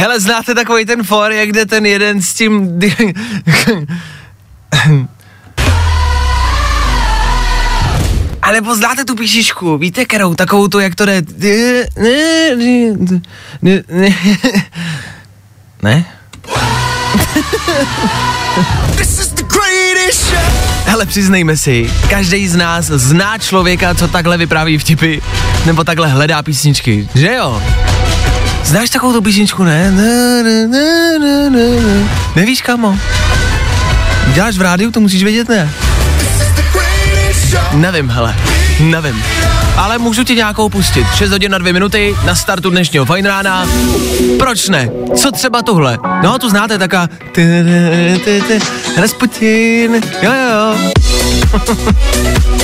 Hele, znáte takový ten for, jak jde ten jeden s tím... A nebo znáte tu píšičku, víte kterou, takovou tu, jak to jde... Ne? Hele, přiznejme si, každý z nás zná člověka, co takhle vypráví vtipy, nebo takhle hledá písničky, že jo? Znáš takovou tu písničku, ne? Ne, ne, ne, ne, ne. Nevíš, kamo? Děláš v rádiu, to musíš vědět, ne? Nevím, hele, nevím. Ale můžu ti nějakou pustit. 6 hodin na 2 minuty na startu dnešního fajn rána. Proč ne? Co třeba tuhle? No, tu znáte taká... Rasputin. Jo, jo.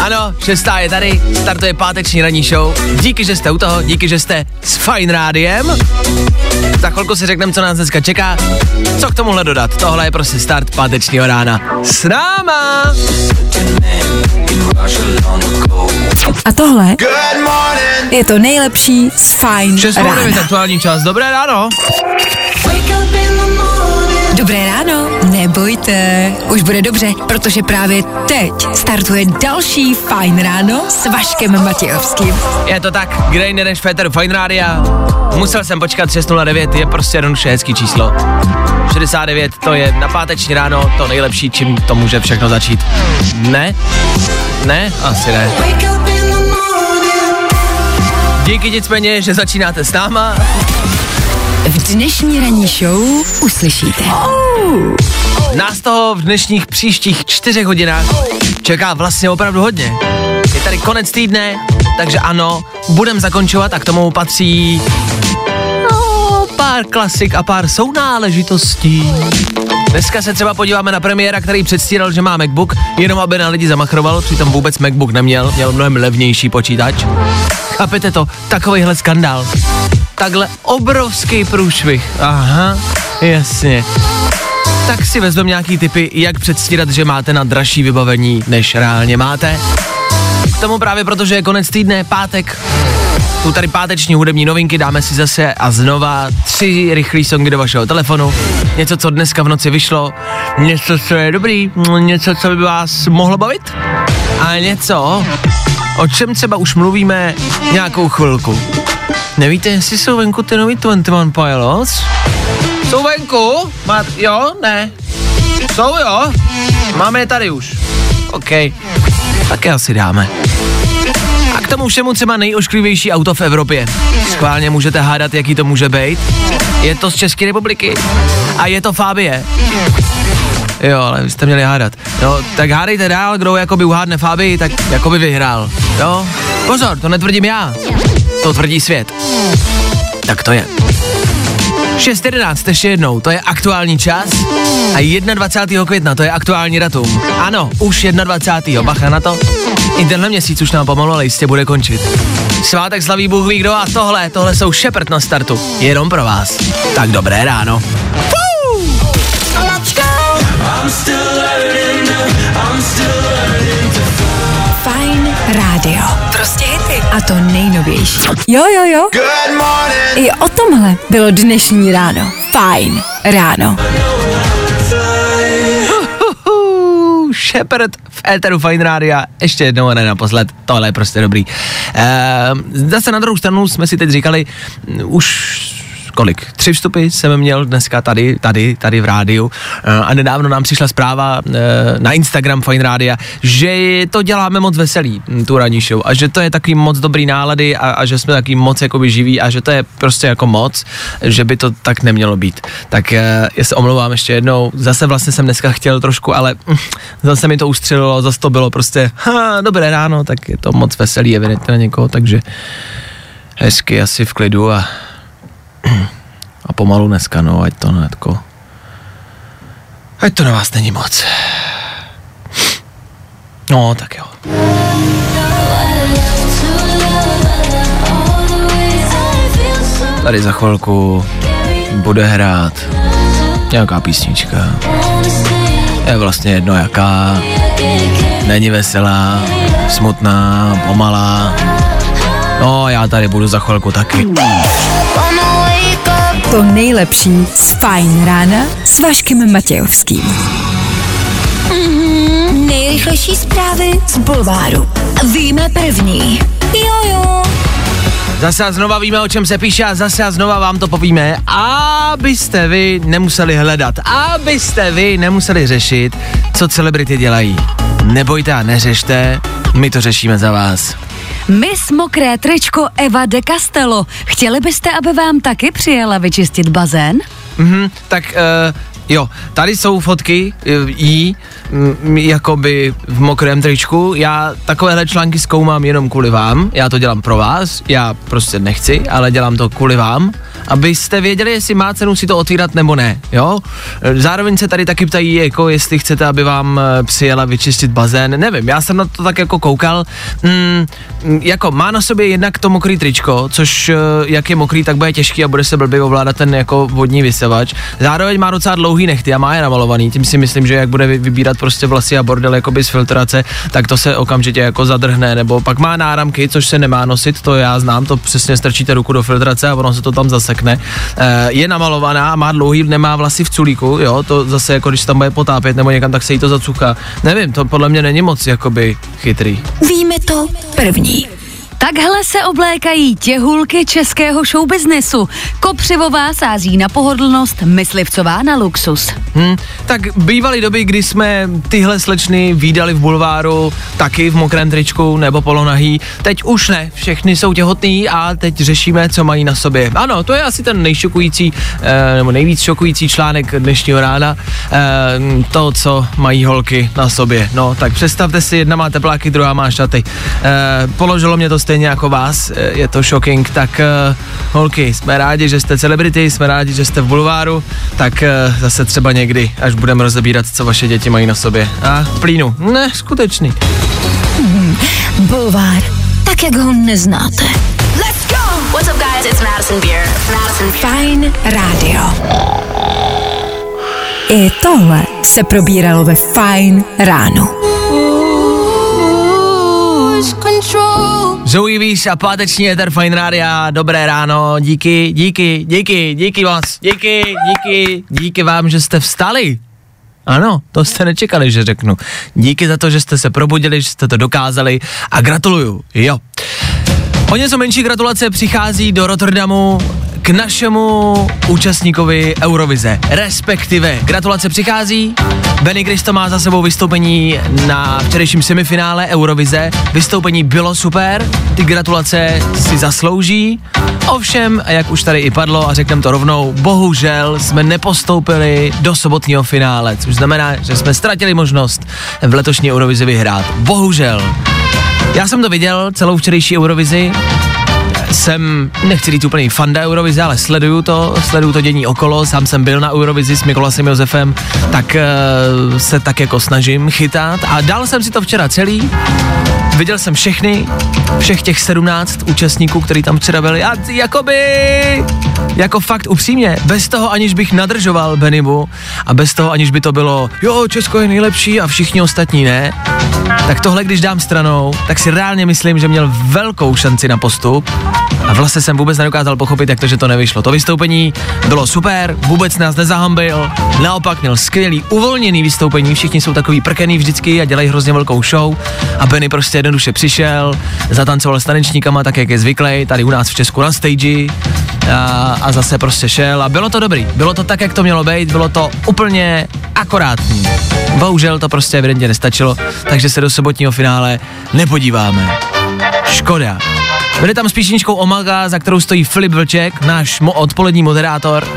Ano, šestá je tady, startuje páteční ranní show. Díky, že jste u toho, díky, že jste s Fine Rádiem. Za chvilku si řekneme, co nás dneska čeká. Co k tomuhle dodat? Tohle je prostě start pátečního rána. S náma! A tohle je to nejlepší z Fajn 6 rána. aktuální čas. Dobré ráno. Dobré ráno, nebojte, už bude dobře, protože právě teď startuje další Fajn ráno s Vaškem Matějovským. Je to tak, kde jinde než Féteru Fine Rádia. Musel jsem počkat 609, je prostě jednoduše hezký číslo. 69, to je na páteční ráno to nejlepší, čím to může všechno začít. Ne? Ne? Asi ne. Díky nicméně, že začínáte s náma. V dnešní ranní show uslyšíte. Nás toho v dnešních příštích čtyřech hodinách čeká vlastně opravdu hodně. Je tady konec týdne, takže ano, budem zakončovat a k tomu patří no, pár klasik a pár sounáležitostí. Dneska se třeba podíváme na premiéra, který předstíral, že má MacBook, jenom aby na lidi zamachroval, přitom vůbec MacBook neměl, měl mnohem levnější počítač. Chápete to? Takovýhle skandál. Takhle obrovský průšvih. Aha, jasně tak si vezmeme nějaký typy, jak předstírat, že máte na dražší vybavení, než reálně máte. K tomu právě protože je konec týdne, pátek, tu tady páteční hudební novinky, dáme si zase a znova tři rychlé songy do vašeho telefonu. Něco, co dneska v noci vyšlo, něco, co je dobrý, něco, co by vás mohlo bavit a něco, o čem třeba už mluvíme nějakou chvilku. Nevíte, jestli jsou venku ty nový 21 Pilots? Jsou venku? Má, jo? Ne. Jsou jo? Máme je tady už. OK. Tak je asi dáme. A k tomu všemu třeba nejošklivější auto v Evropě. Schválně můžete hádat, jaký to může být. Je to z České republiky. A je to Fabie. Jo, ale vy jste měli hádat. No, tak hádejte dál, kdo jakoby uhádne Fabii, tak jakoby vyhrál. Jo? Pozor, to netvrdím já. To tvrdí svět. Tak to je. 6.11, ještě jednou, to je aktuální čas a 21. května, to je aktuální datum. Ano, už 21. bacha na to. I tenhle měsíc už nám pomalu, ale jistě bude končit. Svátek slaví Bůh ví kdo a tohle, tohle jsou Shepard na startu. Jenom pro vás. Tak dobré ráno. Fajn rádio. Prostě hity. A to nejnovější. Jo, jo, jo. I o tomhle bylo dnešní ráno. Fajn ráno. Shepard v éteru Fine Rádia, ještě jednou a ne naposled, tohle je prostě dobrý. Ehm, zase na druhou stranu jsme si teď říkali, mm, už kolik? Tři vstupy jsem měl dneska tady, tady, tady v rádiu eh, a nedávno nám přišla zpráva eh, na Instagram Fine Rádia, že to děláme moc veselý, mm, tu ranní show a že to je takový moc dobrý nálady a, a že jsme taky moc jakoby živí a že to je prostě jako moc, že by to tak nemělo být. Tak eh, já se omlouvám ještě jednou, zase vlastně jsem dneska chtěl trošku, ale zase mi to ustřelilo, zase to bylo prostě ha, dobré ráno, tak je to moc veselý evidentně na někoho, takže hezky asi v klidu a a pomalu dneska, no, ať to netko Ať to na vás není moc. No, tak jo. Tady za chvilku bude hrát nějaká písnička. Je vlastně jedno jaká. Není veselá, smutná, pomalá. No, já tady budu za chvilku taky. To nejlepší z Fajn rána s Vaškem Matějovským. Nejrychlejší zprávy z Bulváru. Víme první. Jojo. Zase a znova víme, o čem se píše a zase a znova vám to povíme, abyste vy nemuseli hledat, abyste vy nemuseli řešit, co celebrity dělají. Nebojte a neřešte, my to řešíme za vás. Miss Mokré tričko Eva de Castello. Chtěli byste, aby vám taky přijela vyčistit bazén? Mhm, tak uh, jo, tady jsou fotky uh, jí, jakoby v mokrém tričku. Já takovéhle články zkoumám jenom kvůli vám, já to dělám pro vás, já prostě nechci, ale dělám to kvůli vám, abyste věděli, jestli má cenu si to otvírat nebo ne, jo. Zároveň se tady taky ptají, jako jestli chcete, aby vám eh, přijela vyčistit bazén, nevím, já jsem na to tak jako koukal, mm, jako má na sobě jednak to mokrý tričko, což eh, jak je mokrý, tak bude těžký a bude se blbě ovládat ten jako vodní vysavač. Zároveň má docela dlouhý nechty a má je namalovaný, tím si myslím, že jak bude vybírat prostě vlasy a bordel jakoby z filtrace, tak to se okamžitě jako zadrhne, nebo pak má náramky, což se nemá nosit, to já znám, to přesně strčíte ruku do filtrace a ono se to tam zasekne. E, je namalovaná, má dlouhý, nemá vlasy v culíku, jo, to zase jako když tam bude potápět nebo někam, tak se jí to zacuchá. Nevím, to podle mě není moc jakoby chytrý. Víme to první. Takhle se oblékají těhulky českého showbiznesu. Kopřivová sází na pohodlnost, myslivcová na luxus. Hmm, tak bývaly doby, kdy jsme tyhle slečny výdali v bulváru, taky v mokrém tričku nebo polonahý. Teď už ne, všechny jsou těhotný a teď řešíme, co mají na sobě. Ano, to je asi ten nejšokující, eh, nebo nejvíc šokující článek dnešního rána. Eh, to, co mají holky na sobě. No, tak představte si, jedna má tepláky, druhá má šaty. Eh, položilo mě to stejně jako vás, eh, je to shocking, tak uh, holky, jsme rádi, že jste celebrity, jsme rádi, že jste v bulváru, tak uh, zase třeba někdy, až budeme rozebírat, co vaše děti mají na sobě. A plínu, ne, skutečný. Hmm, bulvár, tak jak ho neznáte. Let's go! What's up, guys? It's Madison Beer. Madison Beer. Fajn rádio. I tohle se probíralo ve Fajn ráno. Zoe Víš a páteční Ether Fine Rádia, dobré ráno, díky, díky, díky, díky moc, díky, díky, díky vám, že jste vstali. Ano, to jste nečekali, že řeknu. Díky za to, že jste se probudili, že jste to dokázali a gratuluju, jo. O něco menší gratulace přichází do Rotterdamu k našemu účastníkovi Eurovize, respektive gratulace přichází. Benny Kristo má za sebou vystoupení na včerejším semifinále Eurovize. Vystoupení bylo super, ty gratulace si zaslouží. Ovšem, jak už tady i padlo a řekneme to rovnou, bohužel jsme nepostoupili do sobotního finále, což znamená, že jsme ztratili možnost v letošní Eurovizi vyhrát. Bohužel. Já jsem to viděl, celou včerejší Eurovizi, jsem, nechci říct úplný fanda Eurovize, ale sleduju to, sleduju to dění okolo, sám jsem byl na Eurovizi s Mikolasem Josefem, tak uh, se tak jako snažím chytat. A dal jsem si to včera celý, viděl jsem všechny, všech těch 17 účastníků, kteří tam včera byli. A jakoby, jako fakt upřímně, bez toho aniž bych nadržoval Benimu a bez toho aniž by to bylo, jo, Česko je nejlepší a všichni ostatní ne, tak tohle když dám stranou, tak si reálně myslím, že měl velkou šanci na postup a vlastně jsem vůbec nedokázal pochopit, jak to, že to nevyšlo. To vystoupení bylo super, vůbec nás nezahambil, naopak měl skvělý, uvolněný vystoupení, všichni jsou takový prkený vždycky a dělají hrozně velkou show a Benny prostě jednoduše přišel, zatancoval s tanečníkama tak, jak je zvyklý, tady u nás v Česku na stage a, a zase prostě šel a bylo to dobrý, bylo to tak, jak to mělo být, bylo to úplně akorátní. Bohužel to prostě evidentně nestačilo, takže se do sobotního finále nepodíváme. Škoda. Byli tam s píšničkou Omaga, za kterou stojí Filip Vlček, náš mo- odpolední moderátor.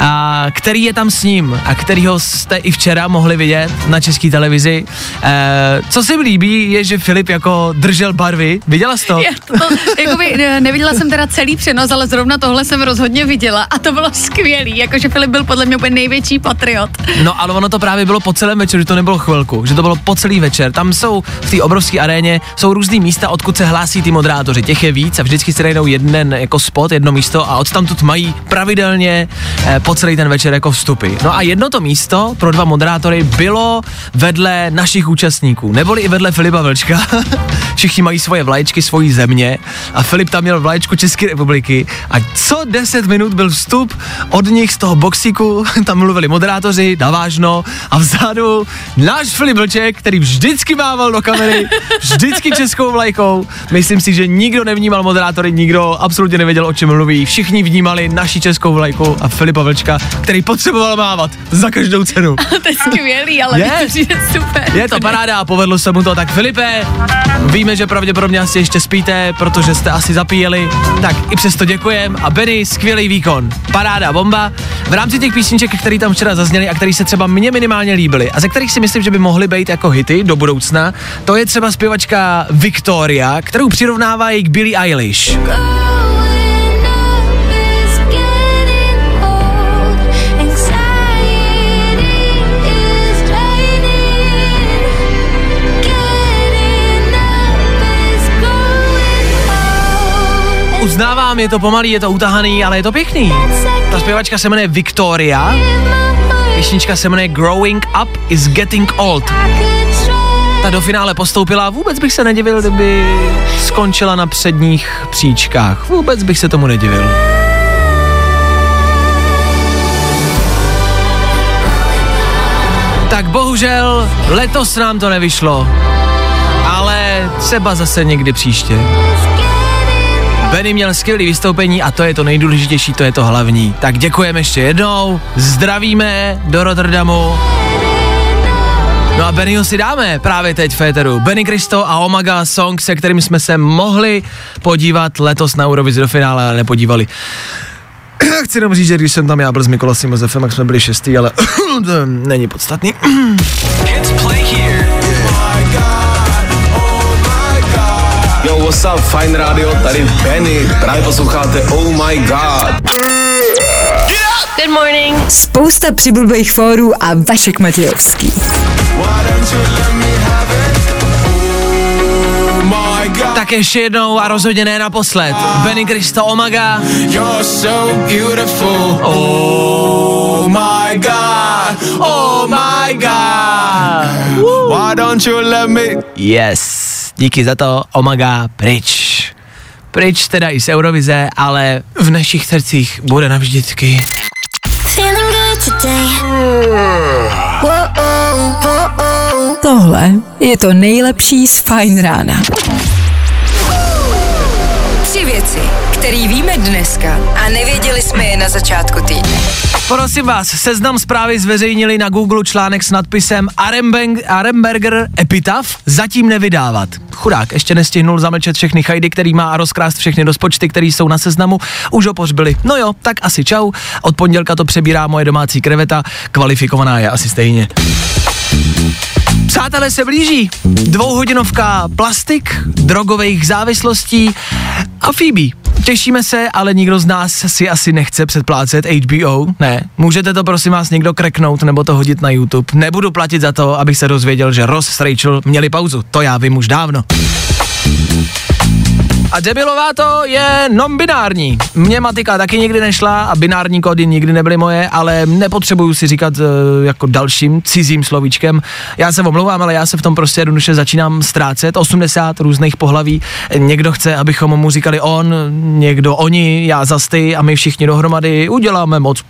A který je tam s ním a kterýho jste i včera mohli vidět na české televizi. E, co se mi líbí, je, že Filip jako držel barvy. Viděla jsi to? Já to jakoby, ne- neviděla jsem teda celý přenos, ale zrovna tohle jsem rozhodně viděla a to bylo skvělý, jakože Filip byl podle mě úplně největší patriot. No ale ono to právě bylo po celém večeru, že to nebylo chvilku, že to bylo po celý večer. Tam jsou v té obrovské aréně, jsou různý místa, odkud se hlásí ty moderátoři. Těch je víc a vždycky si najdou jeden jako spot, jedno místo a odtamtud mají pravidelně eh, po celý ten večer jako vstupy. No a jedno to místo pro dva moderátory bylo vedle našich účastníků, neboli i vedle Filipa Vlčka. Všichni mají svoje vlaječky, svojí země a Filip tam měl vlaječku České republiky a co 10 minut byl vstup od nich z toho boxíku, tam mluvili moderátoři, navážno a vzadu náš Filip Vlček, který vždycky mával do kamery, vždycky českou vlajkou. Myslím si, že nikdo nevnímal moderátory, nikdo absolutně nevěděl, o čem mluví. Všichni vnímali naši českou vlajku a Filipa Vlčka, který potřeboval mávat za každou cenu. To je skvělý, ale Je. to přijde super. Je to paráda a povedlo se mu to. Tak Filipe, víme, že pravděpodobně asi ještě spíte, protože jste asi zapíjeli. Tak i přesto děkujem. A Benny, skvělý výkon. Paráda, bomba. V rámci těch písniček, které tam včera zazněly a které se třeba mně minimálně líbily a ze kterých si myslím, že by mohly být jako hity do budoucna, to je třeba zpěvačka Victoria, kterou přirovnávají k Billie Eilish. Je to pomalý, je to utahaný, ale je to pěkný. Ta zpěvačka se jmenuje Victoria, písnička se jmenuje Growing Up is Getting Old. Ta do finále postoupila a vůbec bych se nedivil, kdyby skončila na předních příčkách. Vůbec bych se tomu nedivil. Tak bohužel letos nám to nevyšlo, ale třeba zase někdy příště. Benny měl skvělý vystoupení a to je to nejdůležitější, to je to hlavní. Tak děkujeme ještě jednou, zdravíme do Rotterdamu. No a Bennyho si dáme právě teď v Féteru. Benny Kristo a Omaga Song, se kterým jsme se mohli podívat letos na Eurovizi do finále, ale nepodívali. Chci jenom říct, že když jsem tam já byl s Mikolasem Josefem, jak jsme byli šestý, ale to není podstatný. What's up, Fine Radio, tady Benny, právě posloucháte Oh My God. Good morning. Spousta přibulbých fórů a Vašek Matějovský. Tak ještě jednou a rozhodně ne naposled. Benny Kristo Omaga. You're so beautiful. Oh my God, oh my God. Why don't you let me? Yes, díky za to, Omaga, pryč. Pryč teda i z Eurovize, ale v našich srdcích bude navždycky. Tohle je to nejlepší z Fine rána. Tři věci, které víme dneska a nevěděli jsme je na začátku týdne. Prosím vás, seznam zprávy zveřejnili na Google článek s nadpisem Arembeng, Aremberger Epitaph zatím nevydávat. Chudák, ještě nestihnul zamlčet všechny chajdy, který má a rozkrást všechny rozpočty, které jsou na seznamu, už ho pohřbili. No jo, tak asi čau, od pondělka to přebírá moje domácí kreveta, kvalifikovaná je asi stejně. Přátelé se blíží. Dvouhodinovka plastik, drogových závislostí a Phoebe. Těšíme se, ale nikdo z nás si asi nechce předplácet HBO. Ne, můžete to prosím vás někdo kreknout nebo to hodit na YouTube. Nebudu platit za to, abych se dozvěděl, že Ross s Rachel měli pauzu. To já vím už dávno. A debilová to je non-binární. Mně matika taky nikdy nešla a binární kódy nikdy nebyly moje, ale nepotřebuju si říkat uh, jako dalším cizím slovíčkem. Já se omlouvám, ale já se v tom prostě jednoduše začínám ztrácet. 80 různých pohlaví. Někdo chce, abychom mu říkali on, někdo oni, já zas ty a my všichni dohromady uděláme moc.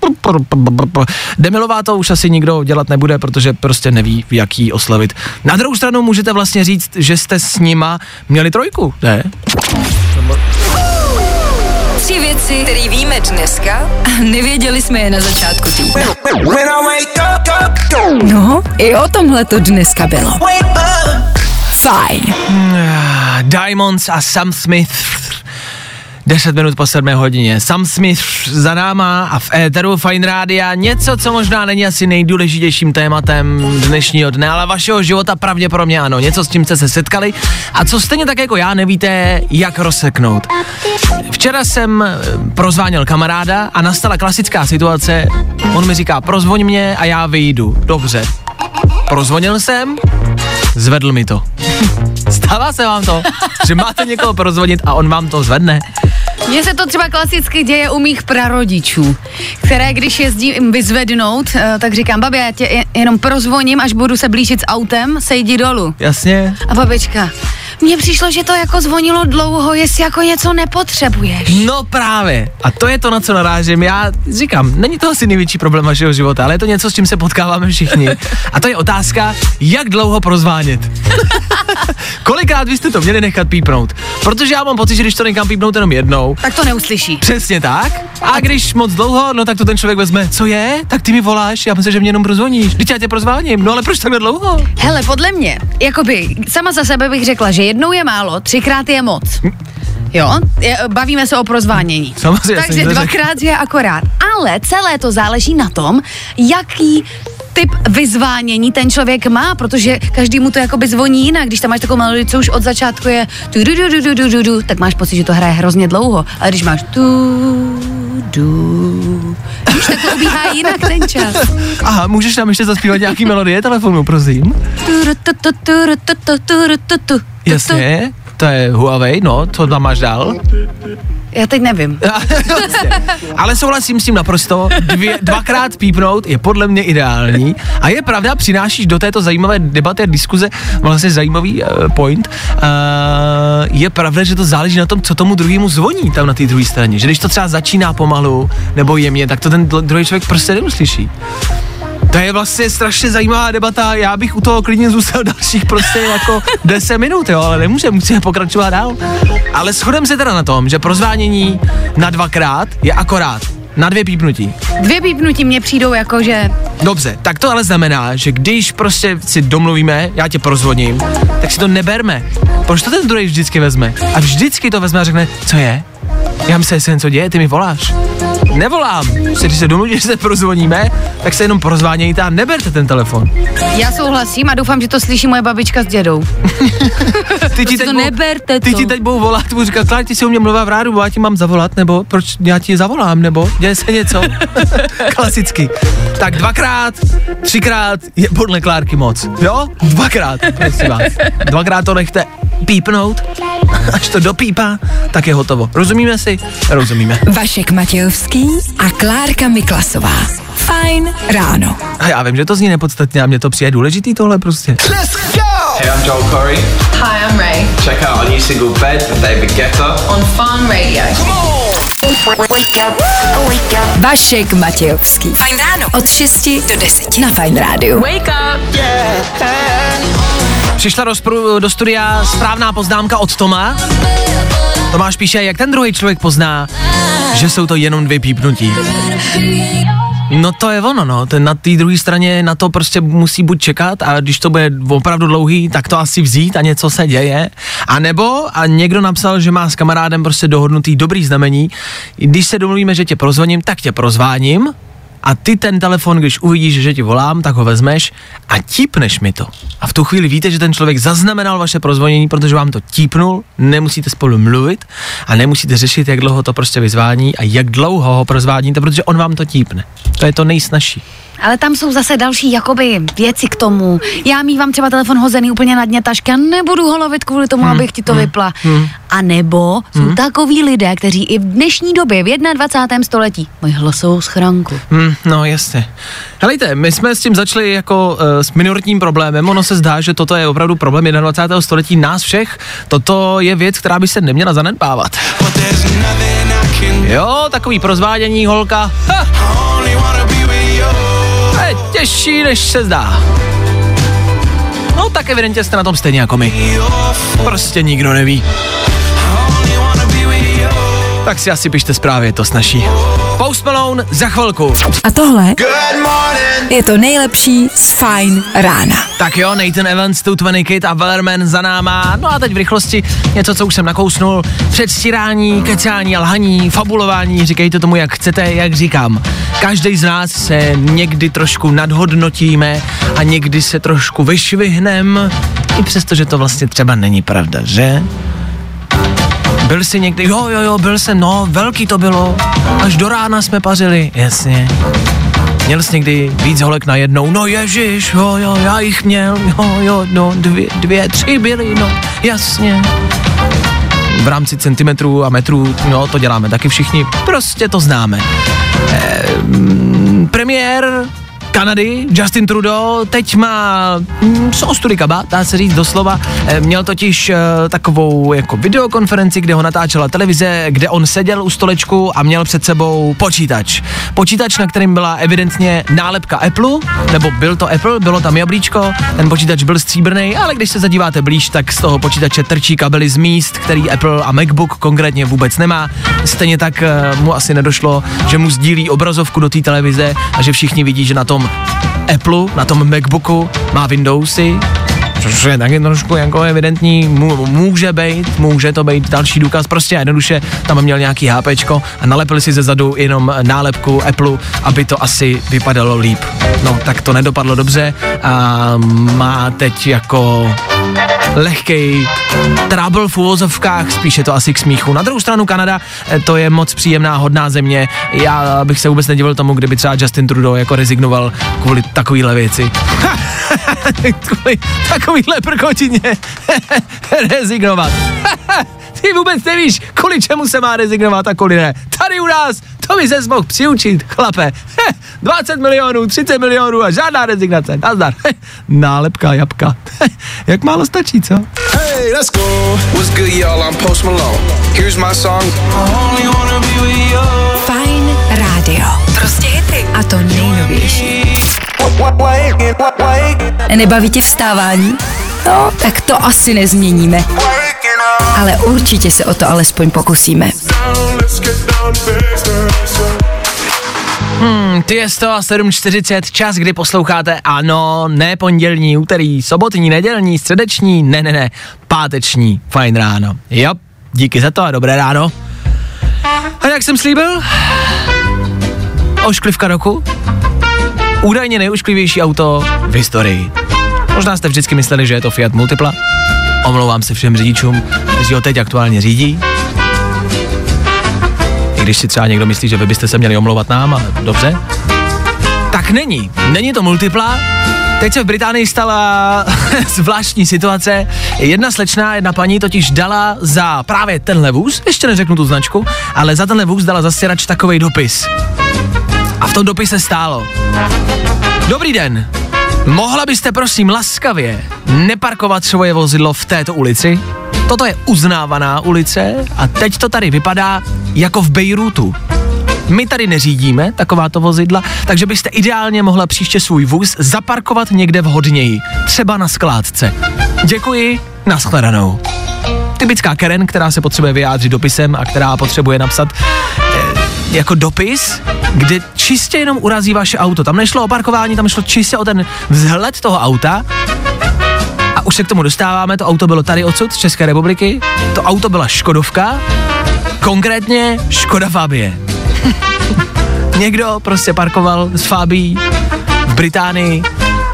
Demilová to už asi nikdo dělat nebude, protože prostě neví, jak jí oslavit. Na druhou stranu můžete vlastně říct, že jste s nima měli trojku, ne? Tři věci, které víme dneska a nevěděli jsme je na začátku týdne. No, i o tomhle to dneska bylo. Fajn. Diamonds a Sam Smith. 10 minut po 7 hodině. Sam Smith za náma a v éteru Fine Rádia něco, co možná není asi nejdůležitějším tématem dnešního dne, ale vašeho života pravděpodobně ano. Něco, s čím jste se setkali a co stejně tak jako já nevíte, jak rozseknout. Včera jsem eh, prozvánil kamaráda a nastala klasická situace. On mi říká, prozvoň mě a já vyjdu. Dobře. Prozvonil jsem, zvedl mi to. Stává se vám to, že máte někoho prozvonit a on vám to zvedne? Mně se to třeba klasicky děje u mých prarodičů, které když jezdím vyzvednout, eh, tak říkám, babě, já tě je- jenom prozvoním, až budu se blížit s autem, sejdi dolů. Jasně. A babička, mně přišlo, že to jako zvonilo dlouho, jestli jako něco nepotřebuješ. No právě. A to je to, na co narážím. Já říkám, není to asi největší problém vašeho života, ale je to něco, s čím se potkáváme všichni. A to je otázka, jak dlouho prozvánět. Kolikrát byste to měli nechat pípnout? Protože já mám pocit, že když to nechám pípnout jenom jednou, Tak to neuslyší. Přesně tak. A když moc dlouho, no tak to ten člověk vezme. Co je? Tak ty mi voláš, já myslím, že mě jenom prozvoníš. Teď já tě prozváním. No ale proč takhle dlouho? Hele, podle mě, jakoby, sama za sebe bych řekla, že jednou je málo, třikrát je moc. Jo, je, bavíme se o prozvánění. Samozřejmě, Takže dvakrát je akorát. Ale celé to záleží na tom, jaký typ vyzvánění ten člověk má, protože každý mu to jakoby zvoní jinak. Když tam máš takovou melodii, co už od začátku je tu du du du du du du du, tak máš pocit, že to hraje hrozně dlouho. Ale když máš tu du, víš, tak to ubíhá jinak ten čas. Aha, můžeš nám ještě zaspívat nějaký melodie telefonu, prosím? Jasně, to je Huawei, no, co tam máš dál? Já teď nevím. Ale souhlasím s tím naprosto, Dvě, dvakrát pípnout je podle mě ideální a je pravda, přinášíš do této zajímavé debaty a diskuze vlastně zajímavý uh, point. Uh, je pravda, že to záleží na tom, co tomu druhému zvoní tam na té druhé straně. Že když to třeba začíná pomalu nebo jemně, tak to ten druhý člověk prostě neuslyší. To je vlastně strašně zajímavá debata, já bych u toho klidně zůstal dalších prostě jako 10 minut, jo, ale nemůžeme, musíme pokračovat dál. Ale shodem se teda na tom, že prozvánění na dvakrát je akorát na dvě pípnutí. Dvě pípnutí mě přijdou jako, že Dobře, tak to ale znamená, že když prostě si domluvíme, já tě prozvoním, tak si to neberme. Proč to ten druhý vždycky vezme? A vždycky to vezme a řekne, co je? Já myslím, že se něco děje, ty mi voláš. Nevolám. Prostě, Když se domluví, že se prozvoníme, tak se jenom prozvánějte a neberte ten telefon. já souhlasím a doufám, že to slyší moje babička s dědou. Ty Prostě to neberte ty to. ti teď budou volat, budu říkat, Klár, ty si u mě mluvá v rádu, já ti mám zavolat, nebo proč já ti zavolám, nebo děje se něco. Klasicky. Tak dvakrát, třikrát je podle Klárky moc. Jo? Dvakrát, prosím vás. Dvakrát to nechte pípnout, až to dopípá, tak je hotovo. Rozumíme si? Rozumíme. Vašek Matějovský a Klárka Miklasová. Fajn ráno. A já vím, že to zní nepodstatně a mně to přijde důležitý tohle prostě. Hey, I'm Joel Corey. Hi, I'm Ray Check out our new single Bed with David Guetta. on Farm Radio. Vašek Matějovský. Fajn ráno. Od 6 do 10 na Fajn rádiu. Wake up! Přišla do, spru, do studia správná poznámka od Toma. Tomáš píše, jak ten druhý člověk pozná, že jsou to jenom dvě pípnutí. No to je ono, no. Ten na té druhé straně na to prostě musí buď čekat a když to bude opravdu dlouhý, tak to asi vzít a něco se děje. A nebo a někdo napsal, že má s kamarádem prostě dohodnutý dobrý znamení. Když se domluvíme, že tě prozvoním, tak tě prozváním a ty ten telefon, když uvidíš, že ti volám, tak ho vezmeš a típneš mi to. A v tu chvíli víte, že ten člověk zaznamenal vaše prozvonění, protože vám to típnul, nemusíte spolu mluvit a nemusíte řešit, jak dlouho to prostě vyzvání a jak dlouho ho prozváníte, protože on vám to típne. To je to nejsnažší. Ale tam jsou zase další jakoby věci k tomu. Já mývám třeba telefon hozený úplně na dně tašky a nebudu ho lovit kvůli tomu, hmm. abych ti to vypla. Hmm. A nebo jsou hmm. takoví lidé, kteří i v dnešní době, v 21. století, mají hlasovou schránku. Hmm, no jasně. Helejte, my jsme s tím začali jako uh, s minoritním problémem. Ono se zdá, že toto je opravdu problém 21. století nás všech. Toto je věc, která by se neměla zanedbávat. Jo, takový prozvádění holka. Ha, těžší, než se zdá. No tak evidentně jste na tom stejně jako my. Prostě nikdo neví. Tak si asi pište zprávy, je to snaží. Post Malone za chvilku. A tohle je to nejlepší z Fine rána. Tak jo, Nathan Evans, tu 20 Kid a Wellerman za náma. No a teď v rychlosti něco, co už jsem nakousnul. Předstírání, kecání lhaní, fabulování, říkejte tomu, jak chcete, jak říkám. Každý z nás se někdy trošku nadhodnotíme a někdy se trošku vyšvihnem, i přesto, že to vlastně třeba není pravda, že? Byl jsi někdy, jo, jo, jo, byl jsem, no, velký to bylo, až do rána jsme pařili, jasně. Měl jsi někdy víc holek na jednou? No ježiš, jo, jo, já jich měl, jo, jo, no, dvě, dvě tři byly, no, jasně. V rámci centimetrů a metrů, no, to děláme taky všichni, prostě to známe. Ehm, premiér Kanady, Justin Trudeau, teď má mm, ostudy kaba, dá se říct doslova. E, měl totiž e, takovou jako videokonferenci, kde ho natáčela televize, kde on seděl u stolečku a měl před sebou počítač. Počítač, na kterým byla evidentně nálepka Apple, nebo byl to Apple, bylo tam jablíčko, ten počítač byl stříbrný, ale když se zadíváte blíž, tak z toho počítače trčí kabely z míst, který Apple a MacBook konkrétně vůbec nemá. Stejně tak e, mu asi nedošlo, že mu sdílí obrazovku do té televize a že všichni vidí, že na tom Apple, na tom MacBooku má Windowsy, což je taky trošku jako evidentní, Mů- může být, může to být další důkaz, prostě jednoduše tam měl nějaký HPčko a nalepil si ze zadu jenom nálepku Apple, aby to asi vypadalo líp. No, tak to nedopadlo dobře a má teď jako lehkej trouble v uvozovkách, spíše to asi k smíchu. Na druhou stranu Kanada, eh, to je moc příjemná, hodná země. Já bych se vůbec nedivil tomu, kdyby třeba Justin Trudeau jako rezignoval kvůli takovýhle věci. kvůli takovýhle prkotině rezignovat. Ty vůbec nevíš, kvůli čemu se má rezignovat a kvůli ne. Tady u nás, to by se mohl přiučit, chlape. 20 milionů, 30 milionů a žádná rezignace. Nazdar. Nálepka jabka. Jak málo stačí, co? Hey, let's go. What's good, y'all? I'm Post Malone. Here's my song. Fine rádio. Prostě hity. A to nejnovější. Nebaví tě vstávání? No, tak to asi nezměníme. Ale určitě se o to alespoň pokusíme. Hmm, ty je to 7.40, čas, kdy posloucháte, ano, ne pondělní, úterý, sobotní, nedělní, středeční, ne, ne, ne, páteční, fajn ráno. Jo, díky za to a dobré ráno. A jak jsem slíbil? Ošklivka roku? Údajně nejušklivější auto v historii. Možná jste vždycky mysleli, že je to Fiat Multipla. Omlouvám se všem řidičům, kteří ho teď aktuálně řídí. I když si třeba někdo myslí, že vy byste se měli omlouvat nám, ale dobře. Tak není. Není to Multipla. Teď se v Británii stala zvláštní situace. Jedna slečna, jedna paní totiž dala za právě tenhle vůz, ještě neřeknu tu značku, ale za tenhle vůz dala zastěrač takový dopis. A v tom dopise stálo. Dobrý den. Mohla byste prosím laskavě neparkovat svoje vozidlo v této ulici? Toto je uznávaná ulice a teď to tady vypadá jako v Bejrutu. My tady neřídíme takováto vozidla, takže byste ideálně mohla příště svůj vůz zaparkovat někde vhodněji, třeba na skládce. Děkuji, nashledanou. Typická Karen, která se potřebuje vyjádřit dopisem a která potřebuje napsat jako dopis, kde čistě jenom urazí vaše auto. Tam nešlo o parkování, tam šlo čistě o ten vzhled toho auta. A už se k tomu dostáváme, to auto bylo tady odsud, z České republiky. To auto byla Škodovka, konkrétně Škoda Fabie. Někdo prostě parkoval s Fabí v Británii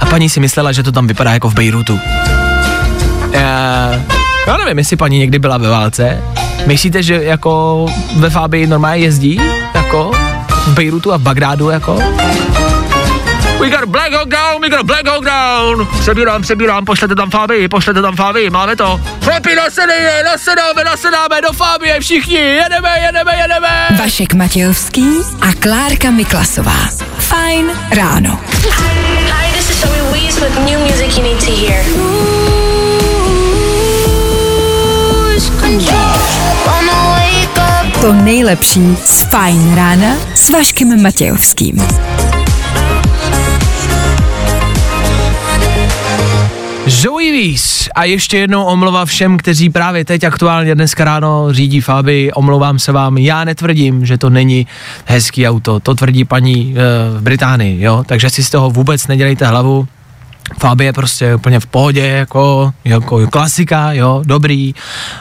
a paní si myslela, že to tam vypadá jako v Bejrutu. Já, já nevím, jestli paní někdy byla ve válce. Myslíte, že jako ve Fábii normálně jezdí? Jako v Bejrutu a v Bagrádu jako? We got Black Hawk down, we got Black Hawk down. Přebírám, přebírám, pošlete tam Fábii, pošlete tam Fábii, máme to. Chlapi, nasedejte, nasedáme, nasedáme do Fábie všichni, jedeme, jedeme, jedeme. Vašek Matějovský a Klárka Miklasová. Fajn ráno. Hi, this is Zoe Wees with new music you need to hear. To nejlepší z Fajn rána s Vaškem Matějovským. Zoe Weiss a ještě jednou omluva všem, kteří právě teď aktuálně dneska ráno řídí Faby, omlouvám se vám, já netvrdím, že to není hezký auto, to tvrdí paní e, v Británii, jo, takže si z toho vůbec nedělejte hlavu, Fabi je prostě úplně v pohodě, jako, jako klasika, jo, dobrý.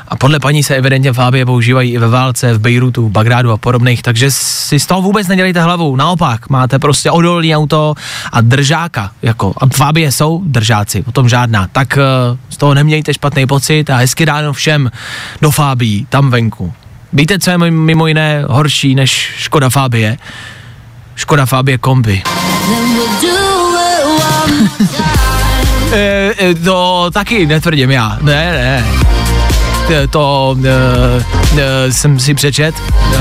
A podle paní se evidentně Fabie používají i ve válce, v Bejrutu, v Bagrádu a podobných, takže si z toho vůbec nedělejte hlavu. Naopak, máte prostě odolný auto a držáka, jako, a Fabie jsou držáci, o tom žádná. Tak uh, z toho nemějte špatný pocit a hezky ráno všem do Fábí, tam venku. Víte, co je mimo jiné horší než Škoda Fabie? Škoda Fabie kombi. E, e, to taky netvrdím já, ne, ne. To, to e, e, jsem si přečet e,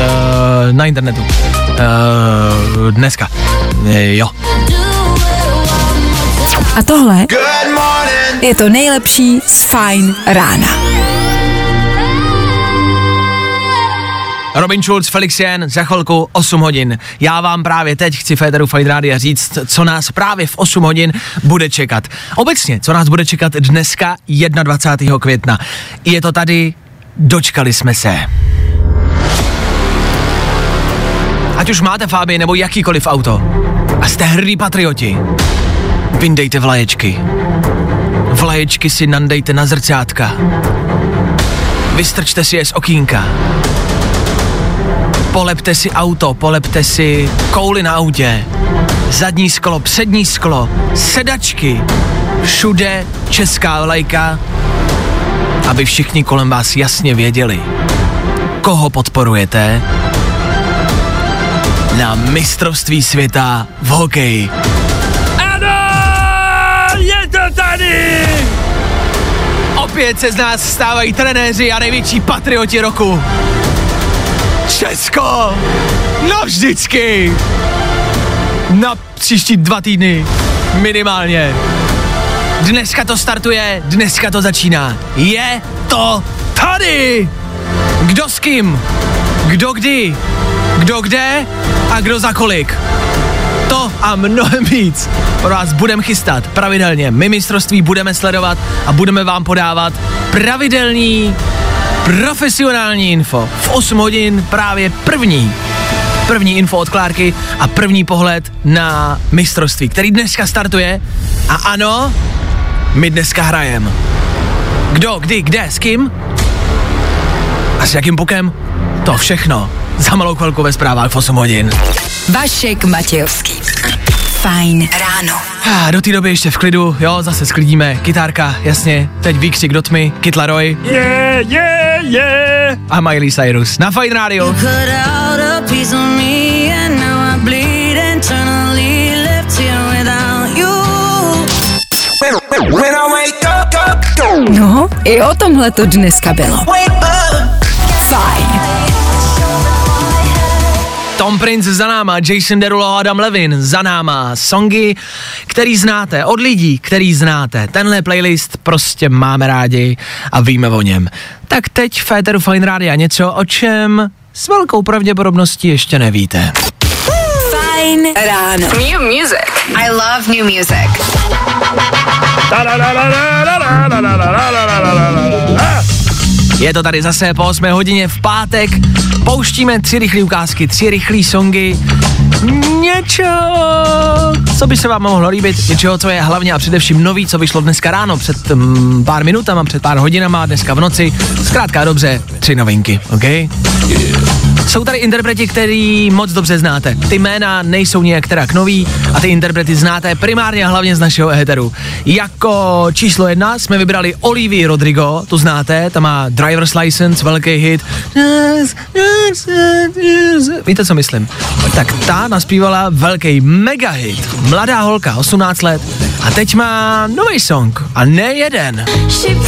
e, na internetu. E, dneska. E, jo. A tohle je to nejlepší z Fine rána. Robin Schulz, Felix Jen, za chvilku 8 hodin. Já vám právě teď chci Federu Fight Radio říct, co nás právě v 8 hodin bude čekat. Obecně, co nás bude čekat dneska 21. května. Je to tady, dočkali jsme se. Ať už máte Fáby nebo jakýkoliv auto a jste hrdí patrioti, vyndejte vlaječky. Vlaječky si nandejte na zrcátka. Vystrčte si je z okýnka polepte si auto, polepte si kouly na autě, zadní sklo, přední sklo, sedačky, všude česká vlajka, aby všichni kolem vás jasně věděli, koho podporujete na mistrovství světa v hokeji. Ano, je to tady! Opět se z nás stávají trenéři a největší patrioti roku. Česko! Navždycky! Na příští dva týdny. Minimálně. Dneska to startuje, dneska to začíná. Je to tady! Kdo s kým? Kdo kdy? Kdo kde? A kdo za kolik? To a mnohem víc pro vás budeme chystat pravidelně. My mistrovství budeme sledovat a budeme vám podávat pravidelný profesionální info. V 8 hodin právě první první info od Klárky a první pohled na mistrovství, který dneska startuje. A ano, my dneska hrajem. Kdo, kdy, kde, s kým? A s jakým pukem? To všechno za malou chvilku ve zprávách v 8 hodin. Vašek Matějovský. Fajn ráno. A do té doby ještě v klidu, jo, zase sklidíme. Kytárka, jasně, teď výkřik do tmy, Kytlaroj. Yeah, yeah, yeah. A Miley Cyrus na Fajn Radio. No, i o tomhle to dneska bylo. Fajn. Tom Prince za náma, Jason Derulo, Adam Levin za náma, songy, který znáte, od lidí, který znáte. Tenhle playlist prostě máme rádi a víme o něm. Tak teď v Féteru Fine Radio něco, o čem s velkou pravděpodobností ještě nevíte. Fajn ráno. New music. I love new music. Je to tady zase po 8 hodině v pátek. Pouštíme tři rychlé ukázky, tři rychlé songy. Něco, co by se vám mohlo líbit, něčeho, co je hlavně a především nový, co vyšlo dneska ráno, před um, pár minutama, před pár hodinama, dneska v noci. Zkrátka dobře, tři novinky, OK? Jsou tady interpreti, který moc dobře znáte. Ty jména nejsou nějak teda nový a ty interprety znáte primárně a hlavně z našeho éteru. Jako číslo jedna jsme vybrali Olivii Rodrigo, tu znáte, ta má Driver's License, velký hit. Víte, co myslím? Tak ta naspívala velký mega hit. Mladá holka, 18 let. A teď má nový song. A ne jeden. She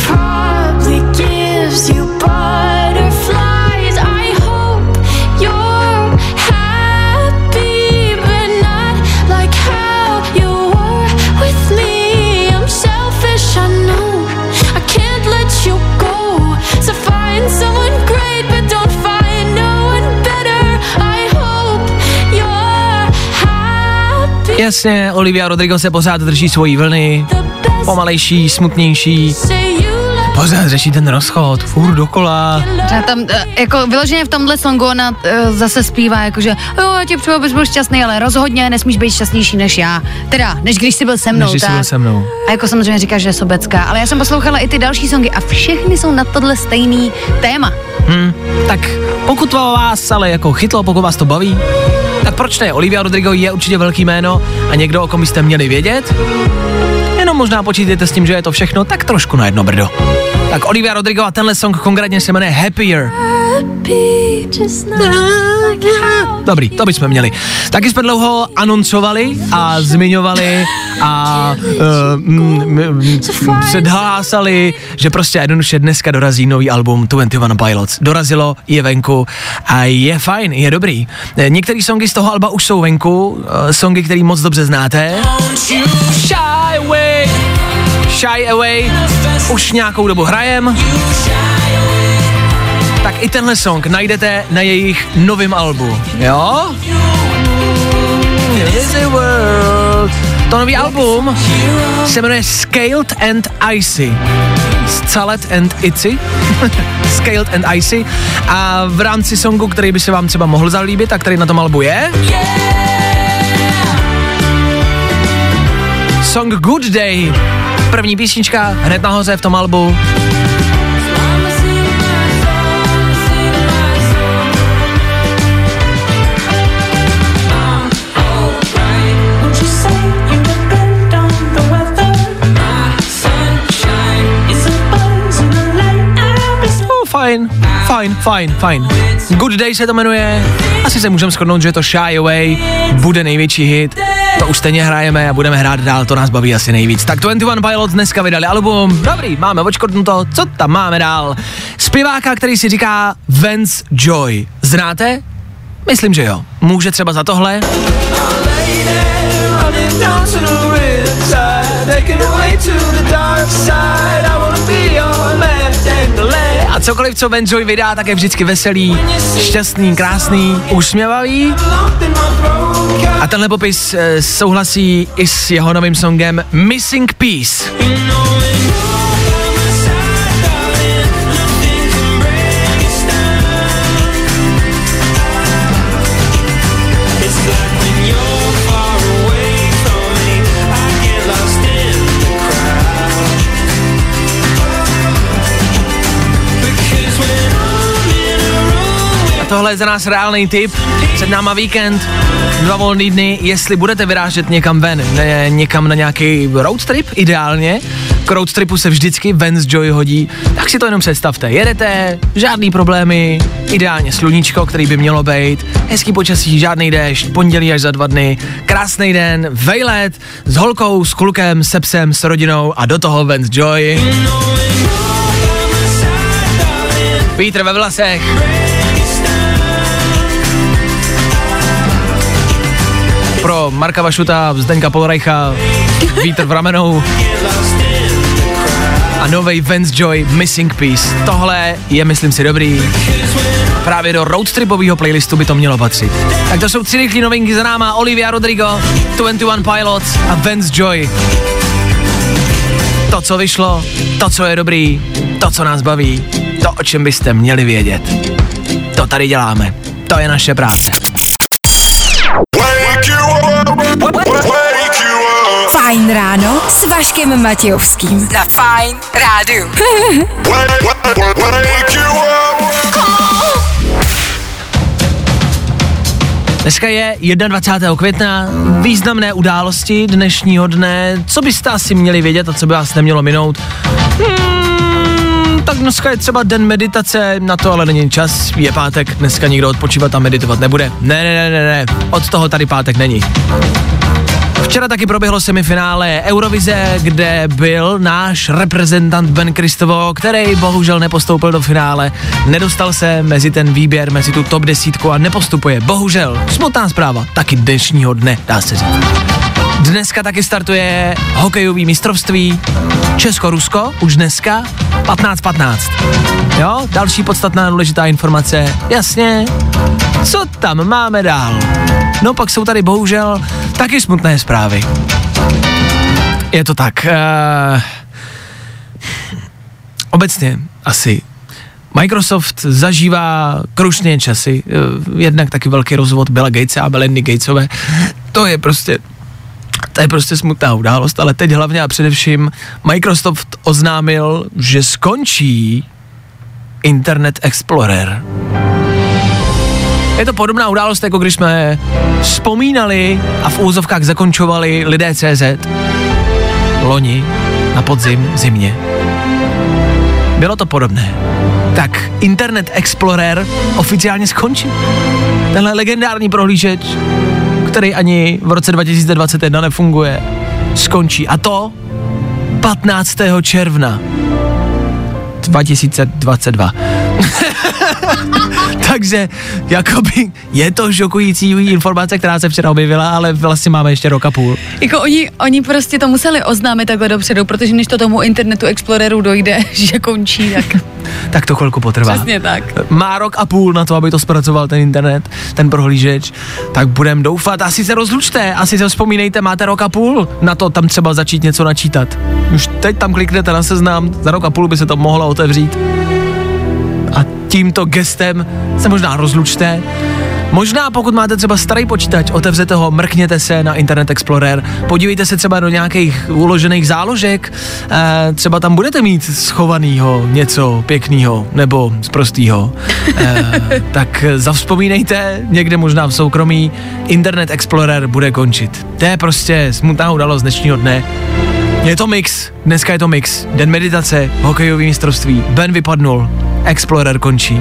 Jasně, Olivia Rodrigo se pořád drží svojí vlny. Pomalejší, smutnější. Pořád řeší ten rozchod, furt dokola. Třeba tam, eh, jako vyloženě v tomhle songu ona uh, zase zpívá, jakože jo, já tě přeju, abys byl šťastný, ale rozhodně nesmíš být šťastnější než já. Teda, než když jsi byl se mnou, Než jsi tak. byl se mnou. A jako samozřejmě říkáš, že je sobecká, ale já jsem poslouchala i ty další songy a všechny jsou na tohle stejný téma. Hmm, tak pokud vás ale jako chytlo, pokud vás to baví, tak proč ne? Olivia Rodrigo je určitě velký jméno a někdo, o kom byste měli vědět. Jenom možná počítejte s tím, že je to všechno tak trošku na jedno brdo. Tak Olivia Rodrigo a tenhle song konkrétně se jmenuje Happier. Dobrý, to bychom měli. Taky jsme dlouho anoncovali a zmiňovali a uh, mm, mm, předhlásali, že prostě jednoduše dneska dorazí nový album 21 Pilots. Dorazilo, je venku a je fajn, je dobrý. Eh, Některé songy z toho alba už jsou venku, uh, songy, které moc dobře znáte. Shy away, už nějakou dobu hrajem. Tak i tenhle song najdete na jejich novém albu, jo? To nový album se jmenuje Scaled and Icy. Scalet and Icy. Scaled and Icy. A v rámci songu, který by se vám třeba mohl zalíbit a který na tom albu je... Song Good Day. První písnička hned nahoře v tom albu. Fajn, fajn, fajn, fajn. Good Day se to jmenuje. Asi se můžeme shodnout, že to Shy Away bude největší hit. To už stejně hrajeme a budeme hrát dál, to nás baví asi nejvíc. Tak 21 Pilots dneska vydali album. Dobrý, máme očkodnuto, co tam máme dál? Zpěváka, který si říká Vance Joy. Znáte? Myslím, že jo. Může třeba za tohle. A cokoliv, co Ben Joy vydá, tak je vždycky veselý, šťastný, krásný, usměvavý. A tenhle popis e, souhlasí i s jeho novým songem Missing Piece. Tohle je za nás reálný tip. Před náma víkend, dva volný dny, jestli budete vyrážet někam ven, ne, někam na nějaký road trip, ideálně, k road tripu se vždycky Vans Joy hodí, tak si to jenom představte. Jedete, žádný problémy, ideálně sluníčko, který by mělo být, hezký počasí, žádný déšť, pondělí až za dva dny, krásný den, vejlet, s holkou, s klukem, se psem, s rodinou a do toho Vans Joy. Vítr ve vlasech, pro Marka Vašuta, Zdeňka Polreicha, Vítr v ramenou a novej Vance Joy Missing Piece. Tohle je, myslím si, dobrý. Právě do roadtripového playlistu by to mělo patřit. Tak to jsou tři rychlé novinky za náma. Olivia Rodrigo, 21 Pilots a Vance Joy. To, co vyšlo, to, co je dobrý, to, co nás baví, to, o čem byste měli vědět. To tady děláme. To je naše práce. Fajn ráno s Vaškem Matějovským. Za Fajn rádu. Dneska je 21. května, významné události dnešního dne. Co byste asi měli vědět a co by vás nemělo minout? Hmm, tak dneska je třeba den meditace, na to ale není čas, je pátek, dneska nikdo odpočívat a meditovat nebude. Ne, ne, ne, ne, ne, od toho tady pátek není. Včera taky proběhlo semifinále Eurovize, kde byl náš reprezentant Ben Kristovo, který bohužel nepostoupil do finále. Nedostal se mezi ten výběr, mezi tu top desítku a nepostupuje. Bohužel. Smutná zpráva. Taky dnešního dne, dá se říct. Dneska taky startuje hokejový mistrovství Česko-Rusko, už dneska 15-15. Jo, další podstatná důležitá informace. Jasně, co tam máme dál? No pak jsou tady bohužel taky smutné zprávy. Je to tak. Uh, obecně asi Microsoft zažívá krušné časy, uh, jednak taky velký rozvod Billa Gatesa a Belindy Gatesové. To je prostě to je prostě smutná událost, ale teď hlavně a především Microsoft oznámil, že skončí Internet Explorer. Je to podobná událost, jako když jsme vzpomínali a v úzovkách zakončovali lidé CZ loni na podzim, zimě. Bylo to podobné. Tak Internet Explorer oficiálně skončí. Tenhle legendární prohlížeč, který ani v roce 2021 nefunguje, skončí. A to 15. června 2022. Takže jakoby je to šokující informace, která se včera objevila, ale vlastně máme ještě rok a půl. Jako oni, oni prostě to museli oznámit takhle dopředu, protože než to tomu internetu Exploreru dojde, že končí, tak... tak to chvilku potrvá. Přesně tak. Má rok a půl na to, aby to zpracoval ten internet, ten prohlížeč, tak budem doufat. Asi se rozlučte, asi se vzpomínejte, máte rok a půl na to tam třeba začít něco načítat. Už teď tam kliknete na seznam, za rok a půl by se to mohlo otevřít tímto gestem se možná rozlučte. Možná pokud máte třeba starý počítač, otevřete ho, mrkněte se na Internet Explorer, podívejte se třeba do nějakých uložených záložek, e, třeba tam budete mít schovanýho něco pěkného nebo zprostýho. E, tak zavzpomínejte, někde možná v soukromí, Internet Explorer bude končit. To je prostě smutná událost dnešního dne. Je to mix, dneska je to mix. Den meditace, hokejový mistrovství, Ben vypadnul, Explorer končí.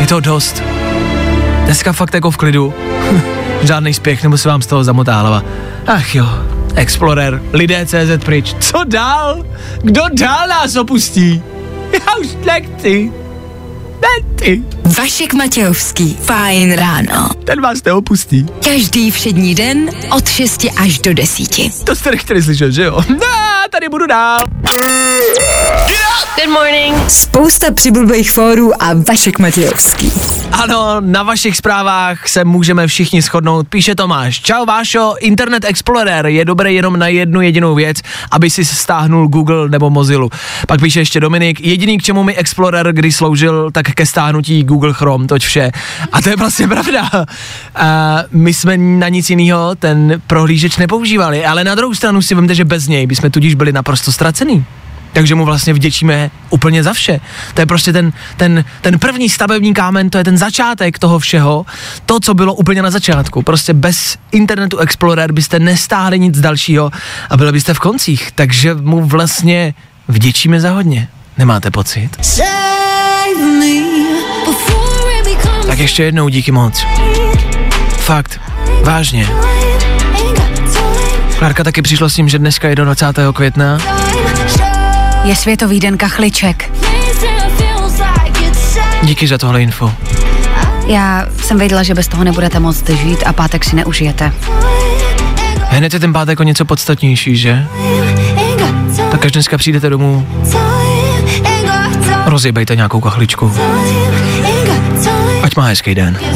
Je to dost. Dneska fakt jako v klidu. Žádný spěch, nebo se vám z toho zamotá hlava. Ach jo, Explorer, lidé CZ pryč. Co dál? Kdo dál nás opustí? Já už nechci. Nechci. Vašek Matějovský. Fajn ráno. Ten vás neopustí. Každý všední den od 6 až do 10. To jste nechtěli slyšet, že jo? No, tady budu dál. Good morning. Spousta přibulbých fórů a Vašek Matějovský. Ano, na vašich zprávách se můžeme všichni shodnout. Píše Tomáš. Čau Vášo, Internet Explorer je dobrý jenom na jednu jedinou věc, aby si stáhnul Google nebo Mozilla. Pak píše ještě Dominik, jediný k čemu mi Explorer kdy sloužil, tak ke stáhnutí Google Chrome, toť vše. A to je vlastně pravda. A my jsme na nic jiného ten prohlížeč nepoužívali, ale na druhou stranu si vemte, že bez něj bychom tudíž byli naprosto ztracený takže mu vlastně vděčíme úplně za vše. To je prostě ten, ten, ten první stavební kámen, to je ten začátek toho všeho, to, co bylo úplně na začátku. Prostě bez internetu Explorer byste nestáhli nic dalšího a byli byste v koncích, takže mu vlastně vděčíme za hodně. Nemáte pocit? Tak ještě jednou díky moc. Fakt, vážně. Klárka taky přišla s tím, že dneska je do 20. května Je Světový den kachliček. Díky za tohle info. Já jsem věděla, že bez toho nebudete moct žít a pátek si neužijete. Hned je ten pátek o něco podstatnější, že? Tak až dneska přijdete domů, rozjebejte nějakou kachličku. Ať má hezký den.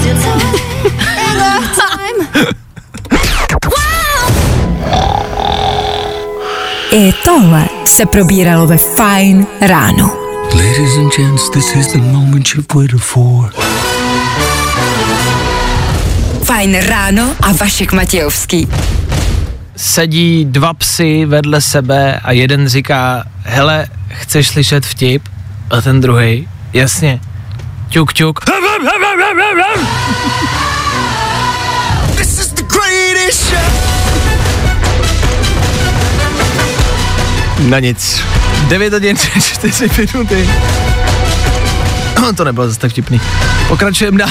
I tohle se probíralo ve Fajn ráno. Ladies and gents, this is the moment you've waited for. Fajn ráno a Vašek Matějovský. Sedí dva psy vedle sebe a jeden říká, hele, chceš slyšet vtip? A ten druhý, jasně, ťuk, ťuk. Na nic. 9 hodin 4 minuty. To nebylo zase tak vtipný. Pokračujeme dál.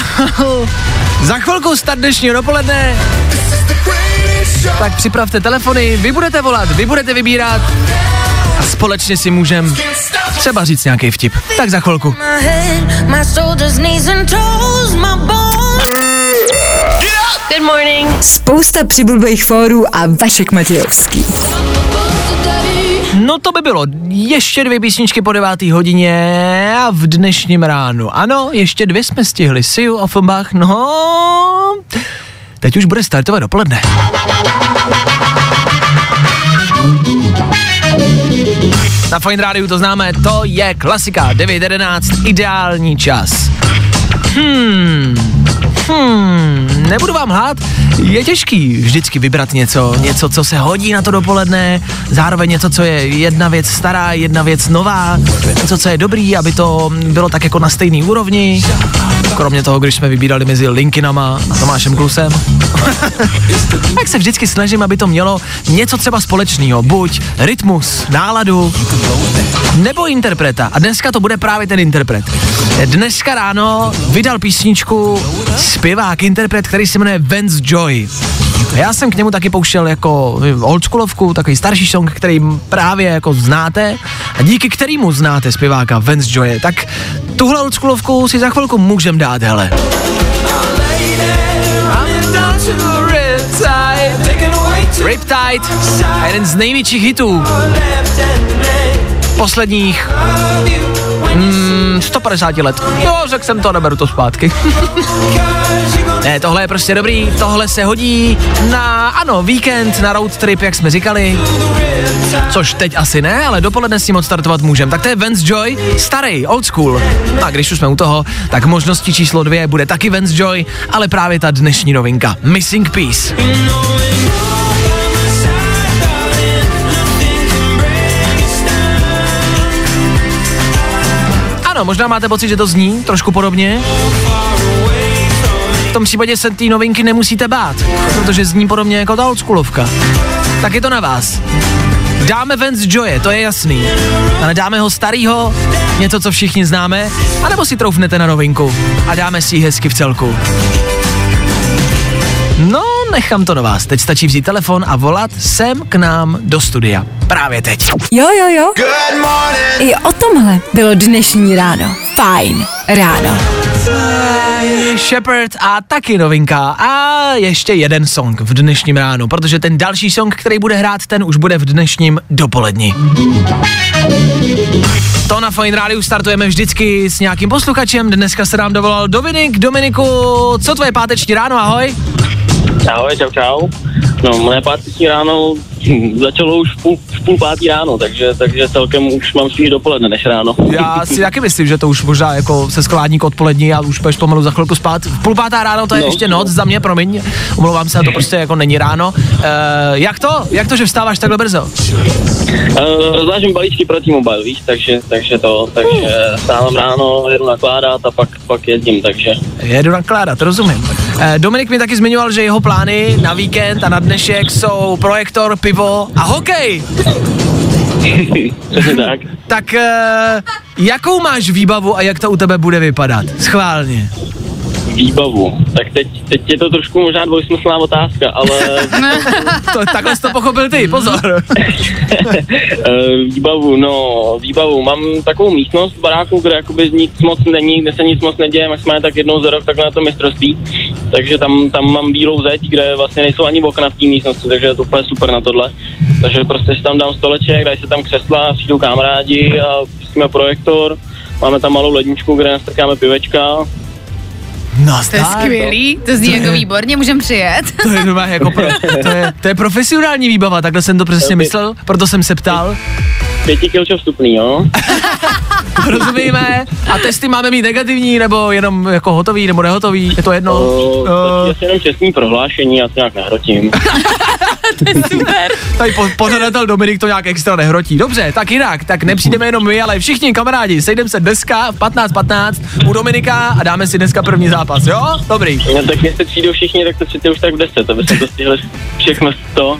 Za chvilku start dnešního dopoledne. Tak připravte telefony, vy budete volat, vy budete vybírat a společně si můžem třeba říct nějaký vtip. Tak za chvilku. Good morning. Spousta přibulbých fórů a Vašek Matějovský. No to by bylo ještě dvě písničky po devátý hodině a v dnešním ránu. Ano, ještě dvě jsme stihli. Siu Offenbach, no... Teď už bude startovat dopoledne. Na Fine Rádiu to známe, to je klasika, 9.11, ideální čas. Hmm, hmm, nebudu vám lhát, je těžký vždycky vybrat něco, něco, co se hodí na to dopoledne, zároveň něco, co je jedna věc stará, jedna věc nová, něco, co je dobrý, aby to bylo tak jako na stejný úrovni. Kromě toho, když jsme vybírali mezi Linkinama a Tomášem Klusem. tak se vždycky snažím, aby to mělo něco třeba společného, buď rytmus, náladu, nebo interpreta. A dneska to bude právě ten interpret. Dneska ráno vydal písničku zpěvák, interpret, který se jmenuje Vance Joy. Já jsem k němu taky pouštěl jako oldschoolovku, takový starší song, který právě jako znáte a díky kterému znáte zpěváka Vance Joye. Tak tuhle oldschoolovku si za chvilku můžem dát, hele. Riptide, jeden z největších hitů posledních mm, 150 let. Jo, řekl jsem to, neberu to zpátky. ne, tohle je prostě dobrý, tohle se hodí na, ano, víkend, na road trip, jak jsme říkali. Což teď asi ne, ale dopoledne s tím odstartovat můžem. Tak to je Vance Joy, starý, old school. A když už jsme u toho, tak možností číslo dvě bude taky Vance Joy, ale právě ta dnešní novinka, Missing Piece. Ano, možná máte pocit, že to zní trošku podobně. V tom případě se té novinky nemusíte bát, protože zní podobně jako ta oldschoolovka. Tak je to na vás. Dáme Vance Joye, to je jasný. Ale dáme ho starýho, něco, co všichni známe, anebo si troufnete na novinku a dáme si ji hezky v celku. No, nechám to na vás. Teď stačí vzít telefon a volat sem k nám do studia. Právě teď. Jo, jo, jo. I o tomhle bylo dnešní ráno. Fajn ráno. Shepard a taky novinka a ještě jeden song v dnešním ránu, protože ten další song, který bude hrát, ten už bude v dnešním dopoledni. To na Fine Radio startujeme vždycky s nějakým posluchačem, dneska se nám dovolal Dominik. Dominiku, co tvoje páteční ráno, ahoj? Ahoj, čau, čau. No, moje páteční ráno začalo už v půl, v půl pátý ráno, takže, takže celkem už mám spíš dopoledne než ráno. Já si taky myslím, že to už možná jako se skládník odpolední a už půjdeš pomalu za chvilku spát. V půl pátá ráno to je no, ještě noc za mě, promiň, omlouvám se, to prostě jako není ráno. Uh, jak to? Jak to, že vstáváš takhle brzo? Uh, rozvážím balíčky pro T-Mobile, víš, takže, takže to, takže stávám ráno, jedu nakládat a pak, pak jezdím, takže. Jedu nakládat, rozumím. Uh, Dominik mi taky zmiňoval, že jeho plány na víkend a na dnešek jsou projektor, pivo a hokej. tak. Tak uh, jakou máš výbavu a jak to u tebe bude vypadat? Schválně. Výbavu. Tak teď, teď je to trošku možná dvojsmyslná otázka, ale... to, takhle jsi to pochopil ty, pozor. výbavu, no, výbavu. Mám takovou místnost v baráku, kde jakoby nic moc není, kde se nic moc neděje, maximálně tak jednou za rok takhle na to mistrovství. Takže tam, tam mám bílou zeď, kde vlastně nejsou ani okna v té místnosti, takže je to úplně super na tohle. Takže prostě si tam dám stoleček, dají se tam křesla, přijdou kamarádi a pustíme projektor. Máme tam malou ledničku, kde nastrkáme pivečka, No, to je skvělý, to zní to jako je, výborně, můžem přijet. To je normálně jako pro, to, je, to je profesionální výbava, takhle jsem to přesně myslel, proto jsem se ptal. Pěti kilčo vstupný, jo? Rozumíme. A testy máme mít negativní, nebo jenom jako hotový, nebo nehotový, je to jedno? Uh, uh. jenom čestný prohlášení, já to nějak nehrotím. to je super. Tady po, pořadatel Dominik to nějak extra nehrotí. Dobře, tak jinak, tak nepřijdeme jenom my, ale všichni kamarádi, sejdeme se dneska v 15.15 15 u Dominika a dáme si dneska první zápas, jo? Dobrý. No tak jestli přijdou všichni, tak to přijďte už tak v 10, aby jsme to stihli všechno to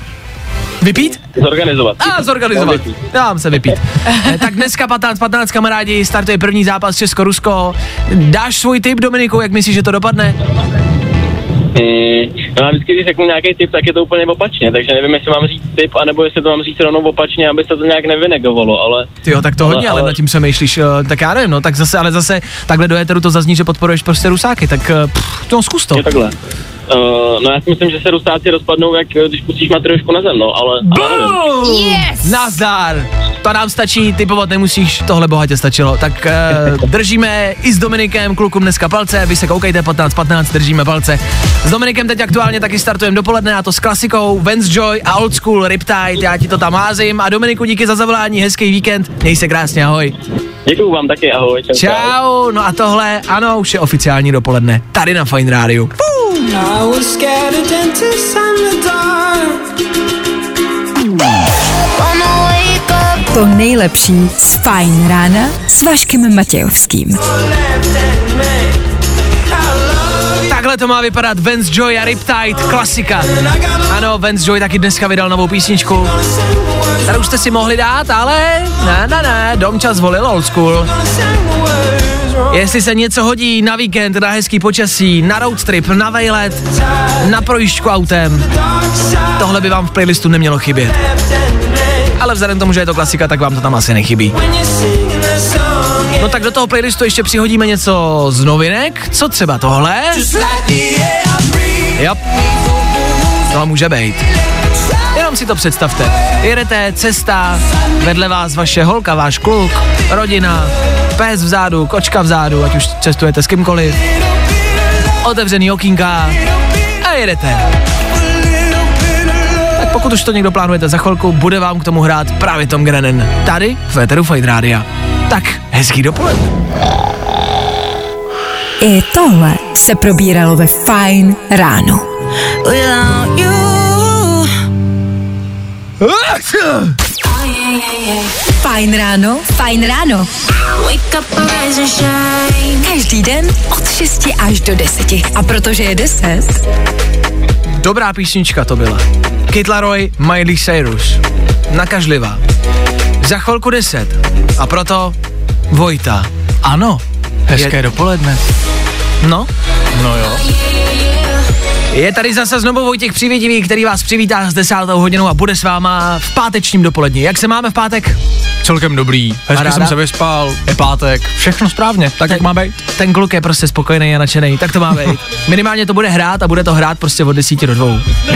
Vypít? Zorganizovat. A, zorganizovat. Dám se vypít. Eh, tak dneska 15, 15 kamarádi, startuje první zápas Česko-Rusko. Dáš svůj tip, Dominiku, jak myslíš, že to dopadne? Mm, no a vždycky, když řeknu nějaký tip, tak je to úplně opačně, takže nevím, jestli mám říct tip, anebo jestli to mám říct rovnou opačně, aby se to nějak nevynegovalo, ale... Ty jo, tak to ale, hodně, ale, ale nad tím přemýšlíš, uh, tak já nevím, no, tak zase, ale zase takhle do éteru to zazní, že podporuješ prostě rusáky, tak uh, pff, to zkus to. Je takhle. Uh, no já si myslím, že se rusáci rozpadnou, jak když pustíš matriošku na zem, no, ale... ale yes! Nazdar! To nám stačí, typovat nemusíš, tohle bohatě stačilo. Tak uh, držíme i s Dominikem, klukům dneska palce, vy se koukejte 15-15, držíme palce. S Dominikem teď aktuálně taky startujeme dopoledne a to s klasikou Vance Joy a Old School Riptide, já ti to tam házím a Dominiku díky za zavolání, hezký víkend, měj se krásně, ahoj. Děkuju vám taky, ahoj. Čau. čau. Čau, no a tohle, ano, už je oficiální dopoledne, tady na Fine Radio. To nejlepší z Fajn rána s Vaškem Matějovským. Takhle to má vypadat Vance Joy a Riptide, klasika. Ano, Vance Joy taky dneska vydal novou písničku. Už jste si mohli dát, ale ne, ne, ne, Domča zvolil old school. Jestli se něco hodí na víkend, na hezký počasí, na road trip, na vejlet, na projížďku autem, tohle by vám v playlistu nemělo chybět. Ale vzhledem tomu, že je to klasika, tak vám to tam asi nechybí. No tak do toho playlistu ještě přihodíme něco z novinek. Co třeba tohle? Jo. To může být. Jenom si to představte. Jedete, cesta, vedle vás vaše holka, váš kluk, rodina, pes vzadu, kočka vzadu, ať už cestujete s kýmkoliv. Otevřený okýnka a jedete. Tak pokud už to někdo plánujete za chvilku, bude vám k tomu hrát právě Tom Grennan. Tady v Eteru Fight Rádia. Tak, hezký dopoledne. I tohle se probíralo ve Fajn ráno. Fajn ráno, fajn ráno. Každý den od 6 až do 10. A protože je 10, Dobrá písnička to byla. Kid Laroi, Miley Cyrus. Nakažlivá. Za chvilku 10. A proto Vojta. Ano. Hezké Je- dopoledne. No, No jo. Je tady zase znovu Vojtěch Přivědivý, který vás přivítá s desátou hodinou a bude s váma v pátečním dopoledni. Jak se máme v pátek? Celkem dobrý. Hezky jsem se vyspal, je pátek, všechno správně, tak jak má být. Ten kluk je prostě spokojený a nadšený, tak to má být. Minimálně to bude hrát a bude to hrát prostě od 10 do 2.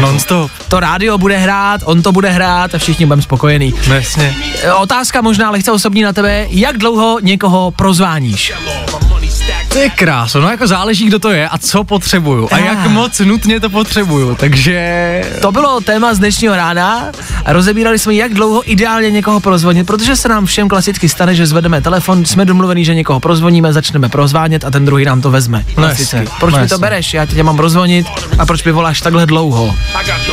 Non-stop. To rádio bude hrát, on to bude hrát a všichni budeme spokojení. Jasně. Otázka možná lehce osobní na tebe, jak dlouho někoho prozváníš? To je krása, no jako záleží, kdo to je a co potřebuju a jak Ah. moc nutně to potřebuju, takže... To bylo téma z dnešního rána a rozebírali jsme, jak dlouho ideálně někoho prozvonit, protože se nám všem klasicky stane, že zvedeme telefon, jsme domluvení, že někoho prozvoníme, začneme prozvánět a ten druhý nám to vezme. Klasicky. jasně, proč no mi to bereš? Já tě mám rozvonit a proč mi voláš takhle dlouho?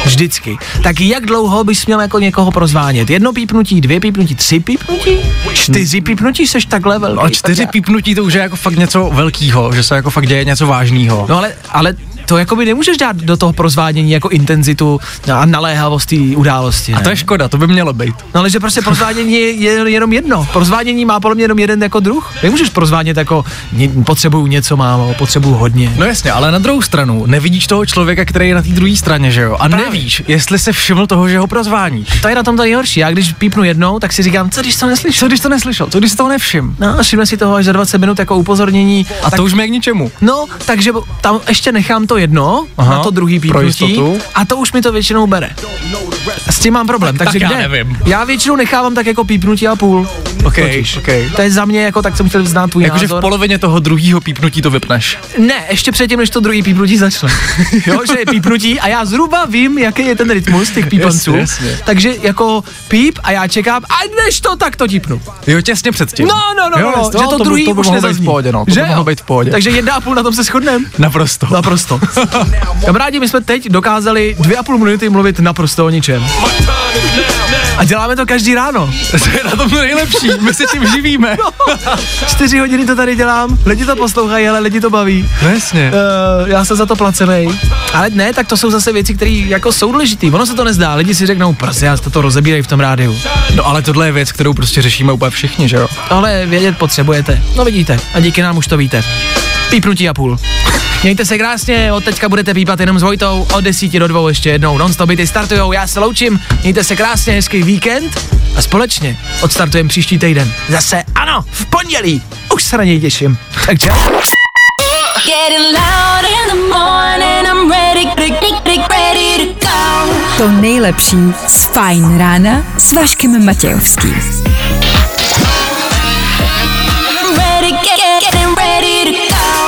Vždycky. Tak jak dlouho bys měl jako někoho prozvánět? Jedno pípnutí, dvě pípnutí, tři pípnutí? Čtyři pípnutí, seš takhle velký. No, čtyři pípnutí to už je jako fakt něco velkýho, že se jako fakt děje něco vážného. No ale, ale to jako by nemůžeš dát do toho prozvádění jako intenzitu a naléhavost té události. A ne? to je škoda, to by mělo být. No ale že prostě prozvádění je, je jenom jedno. Prozvádění má podle mě jenom jeden jako druh. Nemůžeš prozvádět jako ně, potřebuju něco málo, potřebuju hodně. No jasně, ale na druhou stranu nevidíš toho člověka, který je na té druhé straně, že jo? A Právě. nevíš, jestli se všiml toho, že ho prozváníš. To je na tom to nejhorší. Já když pípnu jednou, tak si říkám, co když to neslyšel? Co když to neslyšel? Co když si toho nevšim? No, a všimne si toho až za 20 minut jako upozornění. A tak, to už mi k ničemu. No, takže tam ještě nechám to jedno, Aha, na to druhý pípnutí a to už mi to většinou bere. S tím mám problém, Tak- takže tak já kde? nevím. Já většinou nechávám tak jako pípnutí a půl. OK, Totiž. OK. To je za mě jako, tak jsem chtěl znát tvůj Jakože v polovině toho druhého pípnutí to vypneš. Ne, ještě předtím, než to druhý pípnutí začne. jo, že je pípnutí a já zhruba vím, jaký je ten rytmus těch pípanců. Jasně, jasně. Takže jako píp a já čekám, a než to, tak to tipnu. Jo, těsně předtím. No, no, no, jo, no, jasně, že no, to, druhý to by už nezazní. v pohodě, no, to že by mohlo být v pohodě. Takže jedna a půl na tom se shodneme. Naprosto. Naprosto. Kamarádi, my jsme teď dokázali dvě a půl minuty mluvit naprosto o ničem. A děláme to každý ráno. to je na tom to nejlepší, my se tím živíme. Čtyři hodiny to tady dělám, lidi to poslouchají, ale lidi to baví. No jasně. Uh, já jsem za to placený. Ale ne, tak to jsou zase věci, které jako jsou důležité. Ono se to nezdá, lidi si řeknou, prostě já to rozebírají v tom rádiu. No ale tohle je věc, kterou prostě řešíme úplně všichni, že jo? Ale vědět potřebujete. No vidíte, a díky nám už to víte. Pípnutí a půl. Mějte se krásně, od teďka budete pípat jenom s Vojtou, od 10 do 2 ještě jednou. Non-stop byty startujou, já se loučím, mějte se krásně, hezký víkend a společně odstartujeme příští týden. Zase ano, v pondělí. Už se na něj těším. Tak čau. Getting loud in the morning, I'm ready, ready, ready to go. To nejlepší z Fajn rána s Vaškem Matějovským.